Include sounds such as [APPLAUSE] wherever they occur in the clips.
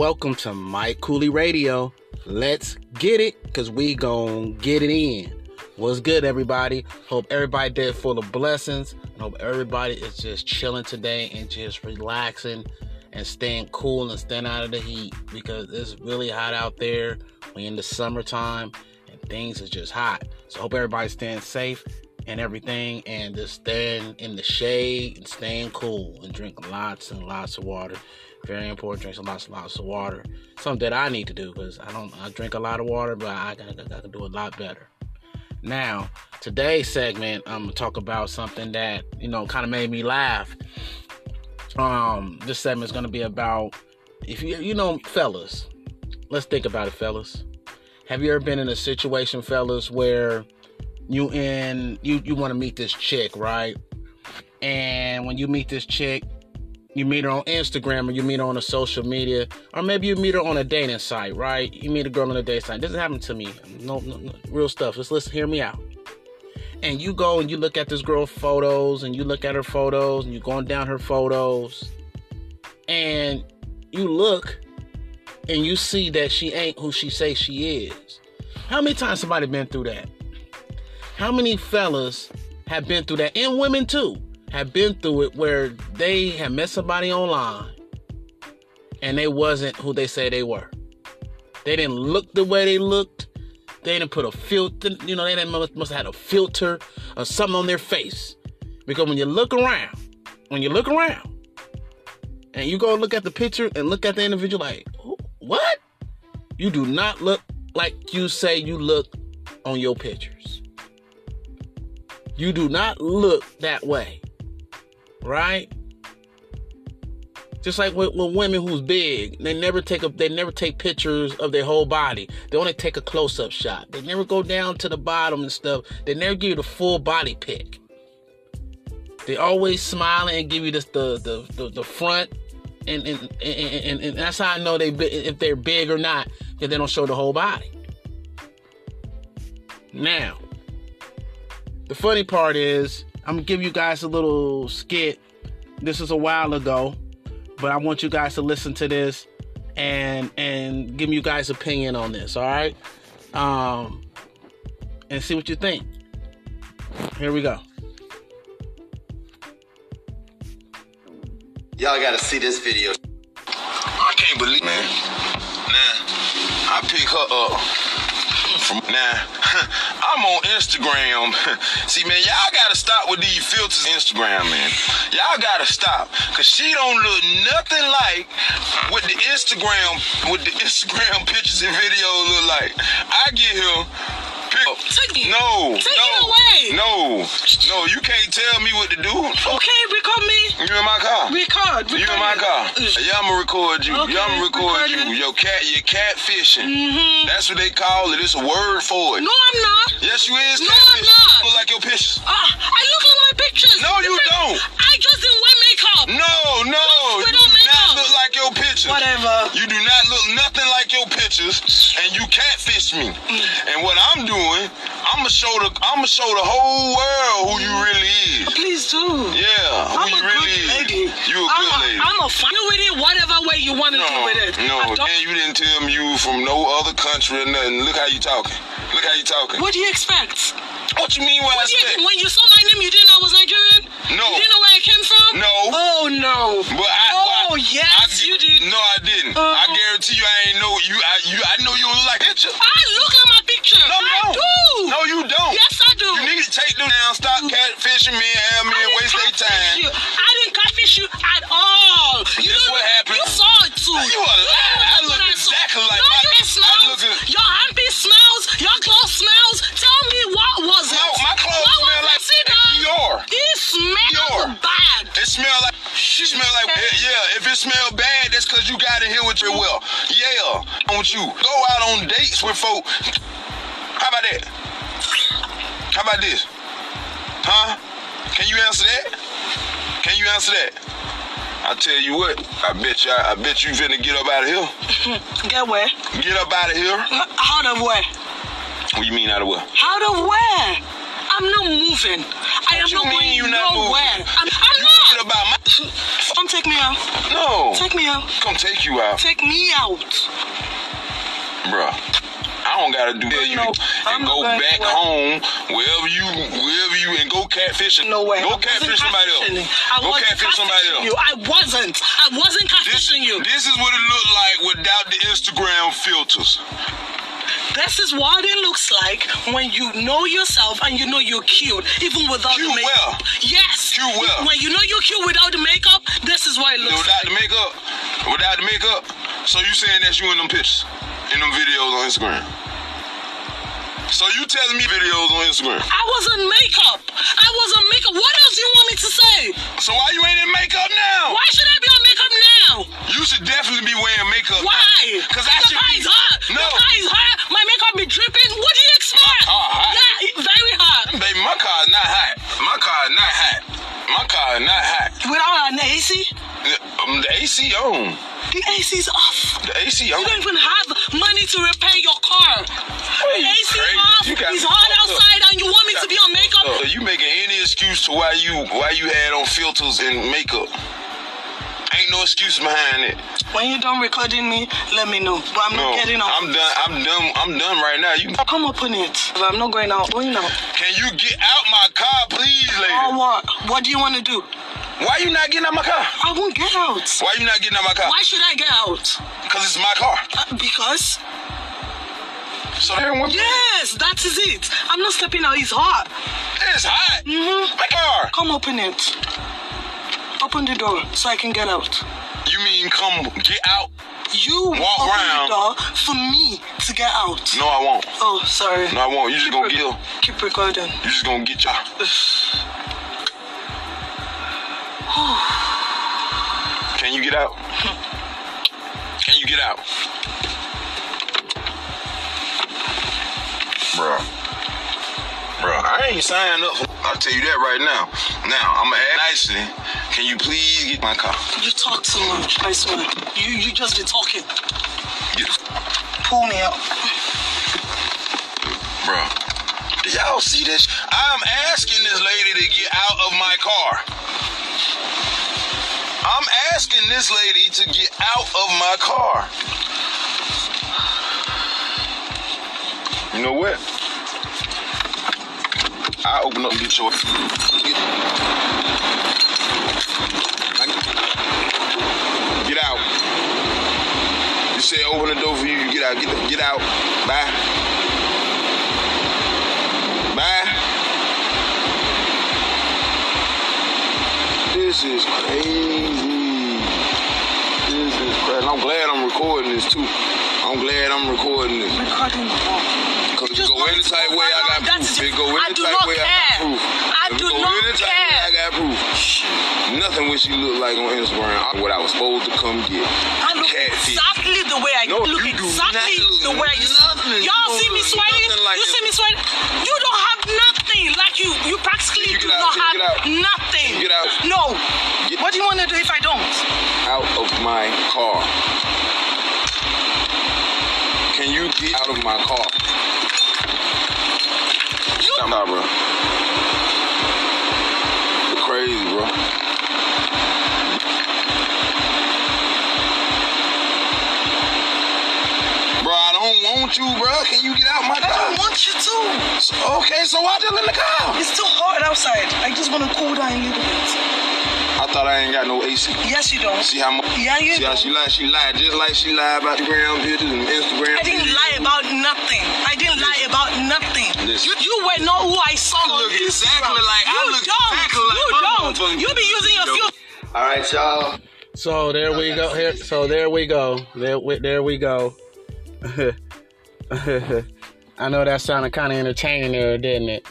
welcome to Mike Kooly Radio. Let's get it, cause we gon' get it in. What's good, everybody? Hope everybody did full of blessings. Hope everybody is just chilling today and just relaxing and staying cool and staying out of the heat because it's really hot out there. We in the summertime and things is just hot. So hope everybody's staying safe and everything and just staying in the shade and staying cool and drink lots and lots of water. Very important. Drink lots and lots of water. Something that I need to do because I don't. I drink a lot of water, but I, I, can do a lot better. Now, today's segment, I'm gonna talk about something that you know kind of made me laugh. Um, this segment is gonna be about if you you know, fellas. Let's think about it, fellas. Have you ever been in a situation, fellas, where you in you you want to meet this chick, right? And when you meet this chick, you meet her on Instagram or you meet her on a social media, or maybe you meet her on a dating site, right? You meet a girl on a dating site. This doesn't happen to me. No, no, no, real stuff. Just listen, hear me out. And you go and you look at this girl's photos and you look at her photos and you're going down her photos and you look and you see that she ain't who she say she is. How many times somebody been through that? How many fellas have been through that? And women too have been through it where they have met somebody online and they wasn't who they say they were. They didn't look the way they looked. They didn't put a filter, you know, they didn't must, must have had a filter or something on their face. Because when you look around, when you look around, and you go look at the picture and look at the individual like, what? You do not look like you say you look on your pictures. You do not look that way right? Just like with, with, women who's big, they never take a they never take pictures of their whole body. They only take a close up shot. They never go down to the bottom and stuff. They never give you the full body pic. They always smiling and give you the, the the the front, and and, and and, and that's how I know they if they're big or not because they don't show the whole body. Now, the funny part is I'm gonna give you guys a little skit. This is a while ago, but I want you guys to listen to this and and give me you guys opinion on this. All right, um, and see what you think. Here we go. Y'all gotta see this video. I can't believe, man. Nah, I pick her up from now. [LAUGHS] I'm on Instagram. [LAUGHS] See, man, y'all gotta stop with these filters Instagram, man. Y'all gotta stop. Cause she don't look nothing like what the Instagram, what the [LAUGHS] Instagram pictures and videos look like. I get here Take. No. Take no, it away. No. No, you can't tell me what to do. Okay, record me. You in my car. Record. record You in my car. Yeah, I'ma record you. Okay, yeah, I'ma record, record you. Your cat, your cat fishing. Mm-hmm. That's what they call it. It's a word for it. No, I'm not. Yes, you is. No, catfish. I'm not. You Look like your pictures. Ah, I look like my pictures. No, you don't. I just didn't wear makeup. No, no. Don't your pictures. Whatever. You do not look nothing like your pictures, and you catfish me. Mm. And what I'm doing, I'ma show the I'ma show the whole world who you really is. Please do. Yeah, who I'm you a really good is. lady. You a I'm good a, lady. I'm a. Do with it whatever way you want to do with it. no, and you didn't tell me you from no other country or nothing. Look how you talking. Look how you talking. What do you expect? What you mean? What, What I do you, when you saw my name, you didn't know I was Nigerian? No. You didn't know I came from? No. Oh, no. But I, Oh, I- yes, I, you did. No, I didn't. I Uh-huh. guarantee you, I ain't know you. I, you, I know you look like picture. I look like my picture. No, I don't. do. No, you don't. Yes, I do. You need to take them down. Stop catfishing me and have me want you go out on dates with folk. How about that? How about this? Huh? Can you answer that? Can you answer that? I tell you what, I bet you, I, bet you finna get up out of here. [LAUGHS] Get where? Get up out of here. Out of where? What you mean out of where? Out of where? I'm not moving. I am you not going you not nowhere. moving? I'm, I'm You not. about my. [LAUGHS] Don't take me out. No. Take me out. Come take you out, Take me out. Bruh. I don't gotta do that. You No, and I'm go back home wherever you, wherever you, and go catfishing. No way. Go catfish somebody else. I Go catfish somebody else. You. I wasn't. I wasn't This, catfishing you. this is what it looked like without the Instagram filters. This is what it looks like when you know yourself and you know you're cute, even without Cute the makeup. well. Yes. Cute well. When you know you're cute without the makeup, this is what it looks Without like. the makeup, without the makeup. So you saying that you in them pictures, in them videos on Instagram? So you telling me videos on Instagram? I wasn't makeup. I wasn't makeup. What else do you want me to say? So why you ain't in makeup now? Why should I be on makeup now? You should definitely be wearing makeup. Why? Because I the should. car be- is hot. No. The car is hot. My makeup be dripping. What do you expect? car hot. Yeah, it- very hot. Baby, my car is not hot. My car is not hot. My car is not hot. Without an AC, Um, the AC on. the AC is off. The AC You on. don't even have money to repair your car. The you AC crazy? off. You got It's hot fucked up. outside, and you want me to be on makeup? Uh, you making any excuse to why you why you had on filters and makeup? Ain't no excuse behind it. When you're done recording me, let me know. But I'm No, not getting out. I'm done. I'm done. I'm done right now. You Come up on it. I'm not going out, going out. can you get out my car, please, lady? Or what? What do you want to do? Why you not getting out my car? I won't get out. Why you not getting out my car? Why should I get out? Cause it's my car. Uh, because So yes, that is it. I'm not stepping out. It's hot. it's hot. Mhm. My car. Come open it. Open the door so I can get out. You mean come get out? You Walk open around. the door for me to get out. No, I won't. Oh, sorry. No, I won't. You just Keep gonna rec- get. Keep recording. You just gonna get your. Get out? Can you get out? Bruh. Bruh, I ain't signed up. I'll tell you that right now. Now, I'm gonna ask nicely. Can you please get my car? You talk too much, I swear. You you just be talking. Get, Pull me out. Bro. Y'all see this? I'm asking this lady to get out of my car. I'm asking this lady to get out of my car. You know what? I open up and get your. Get, out. You say open the door for you. You get out. Get get out. Bye. I'm recording this. Recording the. Cause it go any type way, I got proof. It go I any do type way, I got proof. I do not any type way, care. I got proof. Nothing what she look like on Instagram. What I was supposed to come get. I look Catfish. exactly the way I No, look you do exactly not look the way I used to. Y'all You see me sweating? like you see me sweating? You don't have nothing. Like you, you practically you do out? not have nothing. Get out? No. Get- What do you want to do if I don't? Out of my car. You get out of my car? You Nah, bro. You're crazy, bro. Bro, I don't want you, bro. Can you get out my car? I don't want you to. Okay, so why just in the car? It's too hot outside. I just want to cool down a little bit. I thought I ain't got no AC. Yes, you don't. See how much? Yeah, you See how she lied? She lied just like she lied about the gram pictures and Instagram. I didn't pictures. lie about nothing. I didn't lie about nothing. Listen. You, you were not who I saw on look exactly Instagram. like- I you look don't. exactly like you my don't. motherfucking- You be using your Yo. filter. All right, y'all. So there we go. Here, so there we go. There, we, there we go. [LAUGHS] I know that sounded kind of entertaining there, didn't it?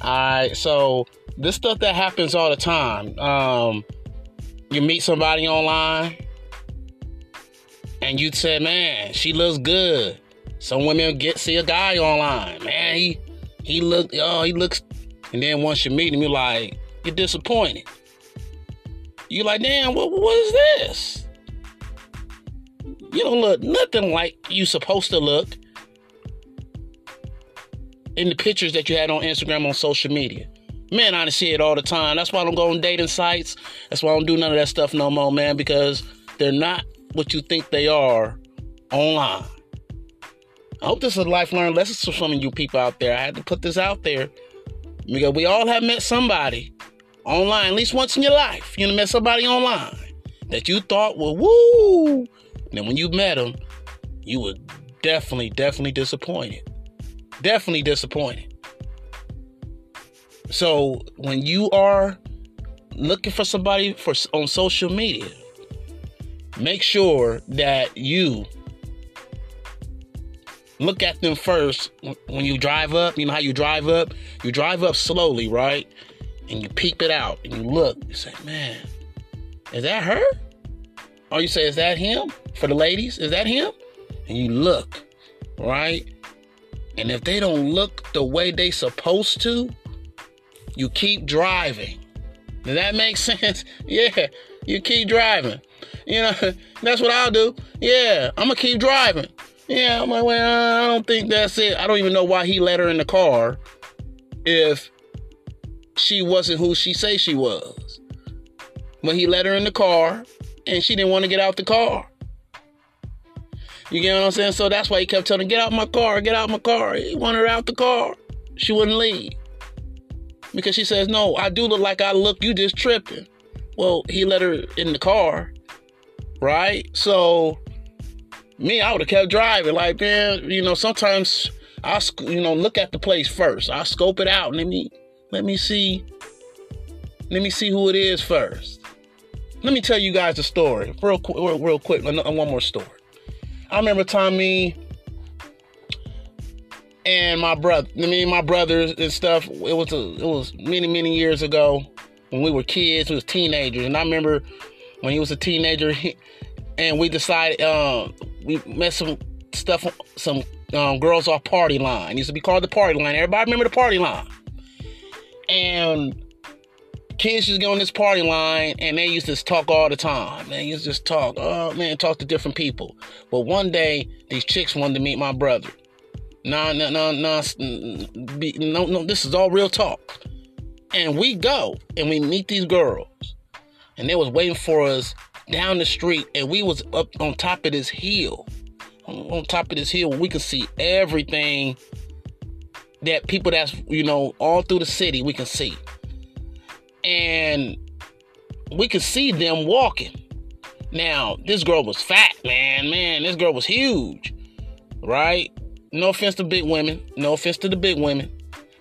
All right. So this stuff that happens all the time. Um, you meet somebody online, and you say, "Man, she looks good." Some women get see a guy online, man. He he look oh he looks, and then once you meet him, you're like you're disappointed. You're like, damn, what what is this? You don't look nothing like you supposed to look in the pictures that you had on Instagram on social media. Man, I see it all the time. That's why I don't go on dating sites. That's why I don't do none of that stuff no more, man, because they're not what you think they are online. I hope this is a life learned lesson for some of you people out there. I had to put this out there because we all have met somebody online, at least once in your life. You met somebody online that you thought were woo. And when you met them, you were definitely, definitely disappointed. Definitely disappointed. So when you are looking for somebody for on social media, make sure that you look at them first when you drive up. You know how you drive up? You drive up slowly, right? And you peep it out and you look. You say, man, is that her? Or you say, is that him? For the ladies, is that him? And you look, right? And if they don't look the way they supposed to, you keep driving. Does that make [LAUGHS] sense? Yeah, you keep driving. You know, [LAUGHS] that's what I'll do. Yeah, I'm gonna keep driving. Yeah, I'm like, well, I don't think that's it. I don't even know why he let her in the car if she wasn't who she say she was. But he let her in the car and she didn't want to get out the car. You get what I'm saying? So that's why he kept telling her, get out my car, get out my car. He wanted her out the car. She wouldn't leave. Because she says, no, I do look like I look, you just tripping. Well, he let her in the car, right? So me, I would have kept driving. Like, man, you know, sometimes I, you know, look at the place first. I scope it out. Let me, let me see, let me see who it is first. Let me tell you guys a story, real, real, real quick. One more story. I remember Tommy and my brother, me and my brothers and stuff. It was a, it was many many years ago when we were kids, we was teenagers, and I remember when he was a teenager, he, and we decided um, we met some stuff, some um, girls off party line. It used to be called the party line. Everybody remember the party line? And kids used to get on this party line and they used to talk all the time. They used to just talk, oh man, talk to different people. But one day, these chicks wanted to meet my brother. No, no, no, no, no, no, this is all real talk. And we go and we meet these girls. And they was waiting for us down the street and we was up on top of this hill. On top of this hill, we could see everything that people that's, you know, all through the city we can see. And we could see them walking. Now, this girl was fat, man. Man, this girl was huge. Right? No offense to big women. No offense to the big women.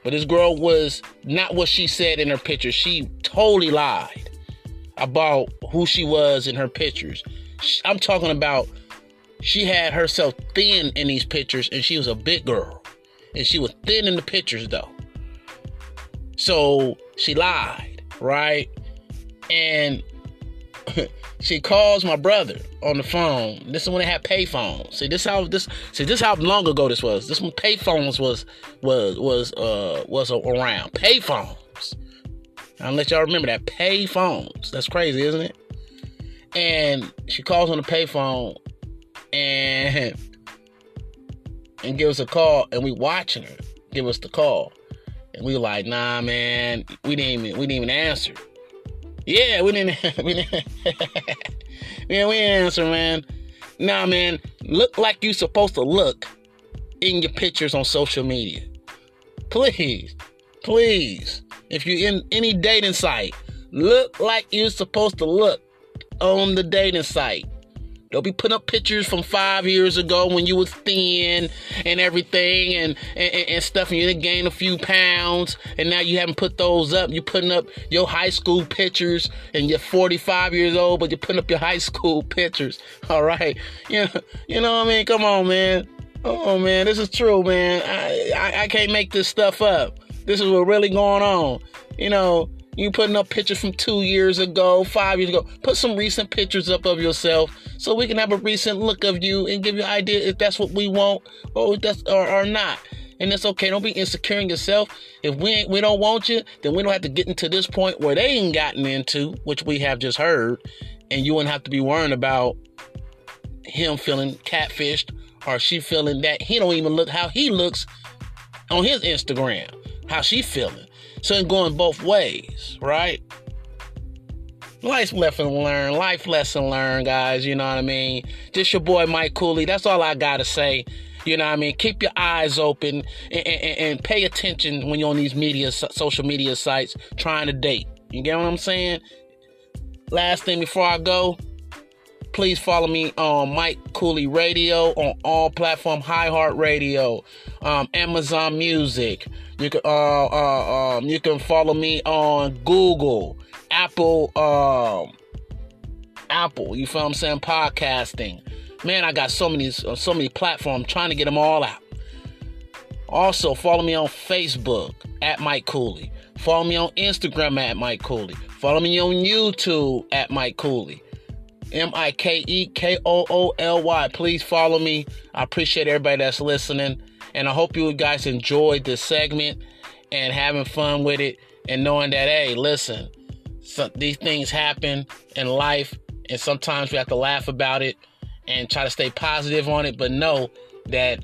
But this girl was not what she said in her picture. She totally lied about who she was in her pictures. I'm talking about she had herself thin in these pictures and she was a big girl. And she was thin in the pictures though. So she lied, right? And [LAUGHS] she calls my brother on the phone. This is when they had pay phones. See this how this see this how long ago this was. This when pay phones was was was uh was around. Pay phones. I'll let y'all remember that pay phones. That's crazy, isn't it? And she calls on the payphone and and gives a call, and we watching her give us the call, and we like, nah, man, we didn't even we didn't even answer. Yeah, we didn't [LAUGHS] we didn't [LAUGHS] yeah we didn't answer, man. Nah, man, look like you supposed to look in your pictures on social media. Please, please if you're in any dating site, look like you're supposed to look on the dating site. Don't be putting up pictures from five years ago when you was thin and everything and, and, and stuff and you didn't gain a few pounds and now you haven't put those up. You're putting up your high school pictures and you're 45 years old, but you're putting up your high school [LAUGHS] pictures. All right. You know, you know what I mean? Come on, man. Oh man, this is true, man. I, I, I can't make this stuff up. This is what really going on. You know, you putting up pictures from two years ago, five years ago. Put some recent pictures up of yourself so we can have a recent look of you and give you an idea if that's what we want or that's or, or not. And it's okay. Don't be insecure in yourself. If we ain't, we don't want you, then we don't have to get into this point where they ain't gotten into, which we have just heard, and you wouldn't have to be worrying about him feeling catfished or she feeling that he don't even look how he looks on his Instagram how she feeling. So it's going both ways, right? Life lesson learned. Life lesson learned, guys. You know what I mean? Just your boy Mike Kooly. That's all I gotta say. You know what I mean? Keep your eyes open and, and, and pay attention when you're on these media, social media sites trying to date. You get what I'm saying? Last thing before I go, please follow me on Mike Kooly Radio on all platform, iHeartRadio, um, Amazon Music. You can uh, uh, um, you can follow me on Google, Apple, um, Apple. You feel what I'm saying? Podcasting. Man, I got so many so many platforms trying to get them all out. Also, follow me on Facebook at Mike Kooly. Follow me on Instagram at Mike Kooly. Follow me on YouTube at Mike Kooly. M I K E K O O L Y. Please follow me. I appreciate everybody that's listening. And I hope you guys enjoyed this segment and having fun with it and knowing that, hey, listen, these things happen in life and sometimes we have to laugh about it and try to stay positive on it, but know that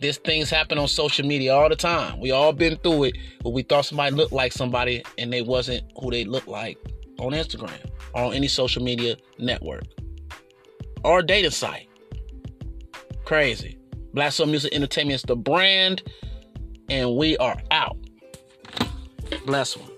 this things happen on social media all the time. We all been through it, but we thought somebody looked like somebody and they wasn't who they looked like on Instagram or on any social media network or data site. Crazy. Black Soul Music Entertainment is the brand, and we are out. Bless one.